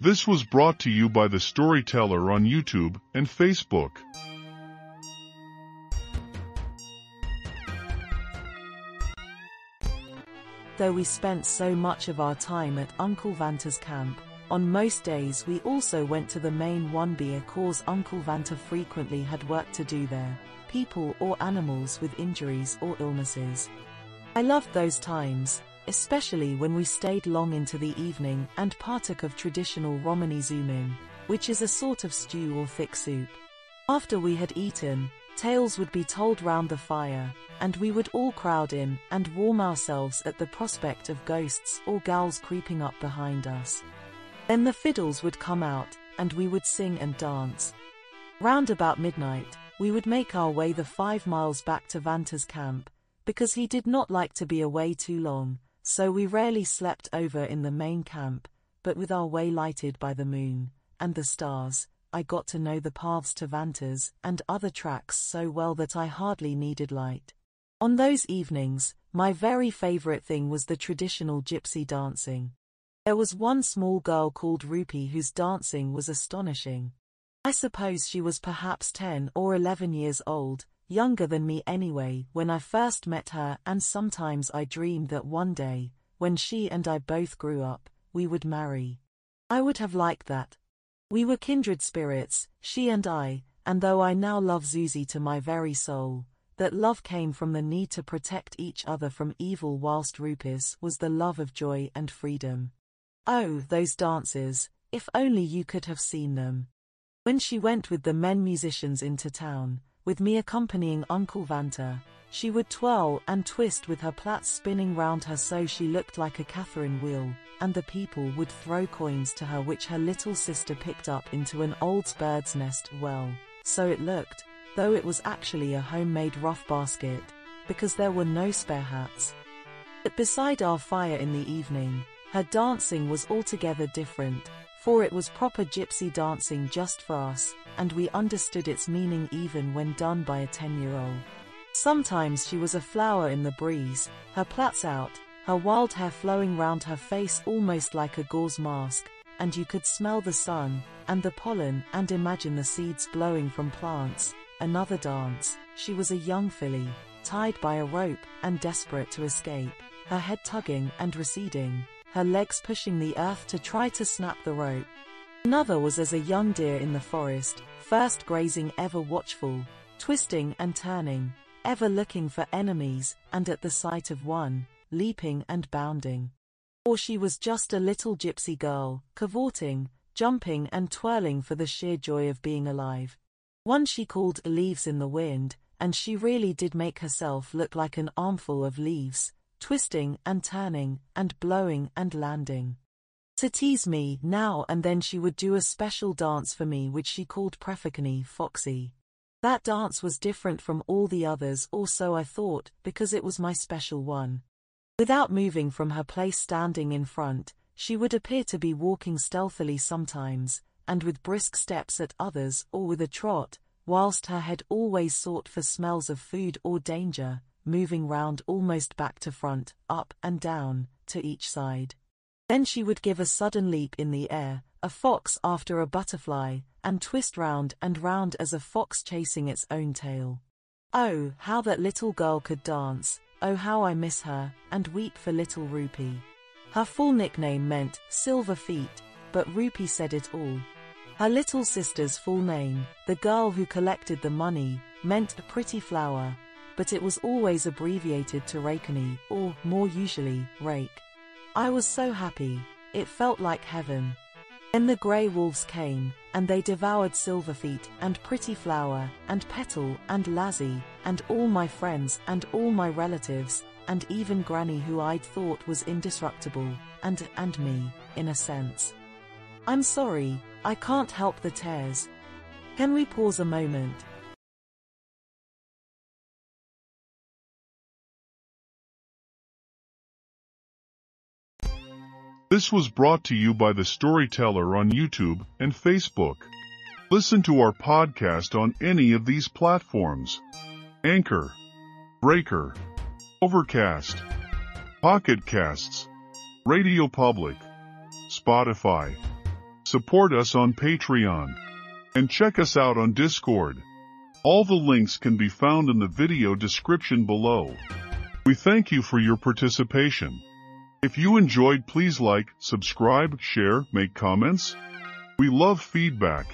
This was brought to you by The Storyteller on YouTube and Facebook. Though we spent so much of our time at Uncle Vanta's camp, on most days we also went to the main one because Uncle Vanta frequently had work to do there, people or animals with injuries or illnesses. I loved those times, especially when we stayed long into the evening and partook of traditional Romani zumin, which is a sort of stew or thick soup. After we had eaten, tales would be told round the fire, and we would all crowd in and warm ourselves at the prospect of ghosts or gals creeping up behind us. Then the fiddles would come out, and we would sing and dance. Round about midnight, we would make our way the five miles back to Vanta's camp, because he did not like to be away too long, so we rarely slept over in the main camp, but with our way lighted by the moon and the stars, I got to know the paths to Vantas and other tracks so well that I hardly needed light. On those evenings, my very favorite thing was the traditional gypsy dancing. There was one small girl called Rupi whose dancing was astonishing. I suppose she was perhaps 10 or 11 years old, younger than me anyway, when I first met her and sometimes I dreamed that one day, when she and I both grew up, we would marry. I would have liked that. We were kindred spirits, she and I, and though I now love Zuzi to my very soul, that love came from the need to protect each other from evil whilst Rupis was the love of joy and freedom. Oh, those dances, if only you could have seen them. When she went with the men musicians into town, with me accompanying Uncle Vanta, she would twirl and twist with her plaits spinning round her so she looked like a Catherine wheel, and the people would throw coins to her which her little sister picked up into an old bird's nest well, so it looked, though it was actually a homemade rough basket, because there were no spare hats. But beside our fire in the evening, her dancing was altogether different, for it was proper gypsy dancing just for us, and we understood its meaning even when done by a ten-year-old. Sometimes she was a flower in the breeze, her plaits out, her wild hair flowing round her face almost like a gauze mask, and you could smell the sun, and the pollen, and imagine the seeds blowing from plants. Another dance, she was a young filly, tied by a rope, and desperate to escape, her head tugging and receding, her legs pushing the earth to try to snap the rope. Another was as a young deer in the forest, first grazing ever watchful, twisting and turning, ever looking for enemies, and at the sight of one, leaping and bounding. Or she was just a little gypsy girl, cavorting, jumping and twirling for the sheer joy of being alive. One she called Leaves in the Wind, and she really did make herself look like an armful of leaves, twisting and turning, and blowing and landing. To tease me, now and then she would do a special dance for me which she called Prefakani Foxy. That dance was different from all the others or so I thought, because it was my special one. Without moving from her place standing in front, she would appear to be walking stealthily sometimes, and with brisk steps at others or with a trot, whilst her head always sought for smells of food or danger, moving round almost back to front, up and down, to each side. Then she would give a sudden leap in the air, a fox after a butterfly, and twist round and round as a fox chasing its own tail. Oh, how that little girl could dance, oh how I miss her, and weep for little Rupi. Her full nickname meant Silver Feet, but Rupi said it all. Her little sister's full name, the girl who collected the money, meant a pretty flower, but it was always abbreviated to Rakani, or, more usually, Rake. I was so happy, it felt like heaven. Then the grey wolves came, and they devoured Silverfeet, and Pretty Flower, and Petal, and Lazzy, and all my friends, and all my relatives, and even Granny who I'd thought was indestructible, and, and me, in a sense. I'm sorry, I can't help the tears. Can we pause a moment? This was brought to you by The Storyteller on YouTube and Facebook. Listen to our podcast on any of these platforms. Anchor, Breaker, Overcast, Pocket Casts, Radio Public, Spotify. Support us on Patreon and check us out on Discord. All the links can be found in the video description below. We thank you for your participation. If you enjoyed, please like, subscribe, share, make comments. We love feedback.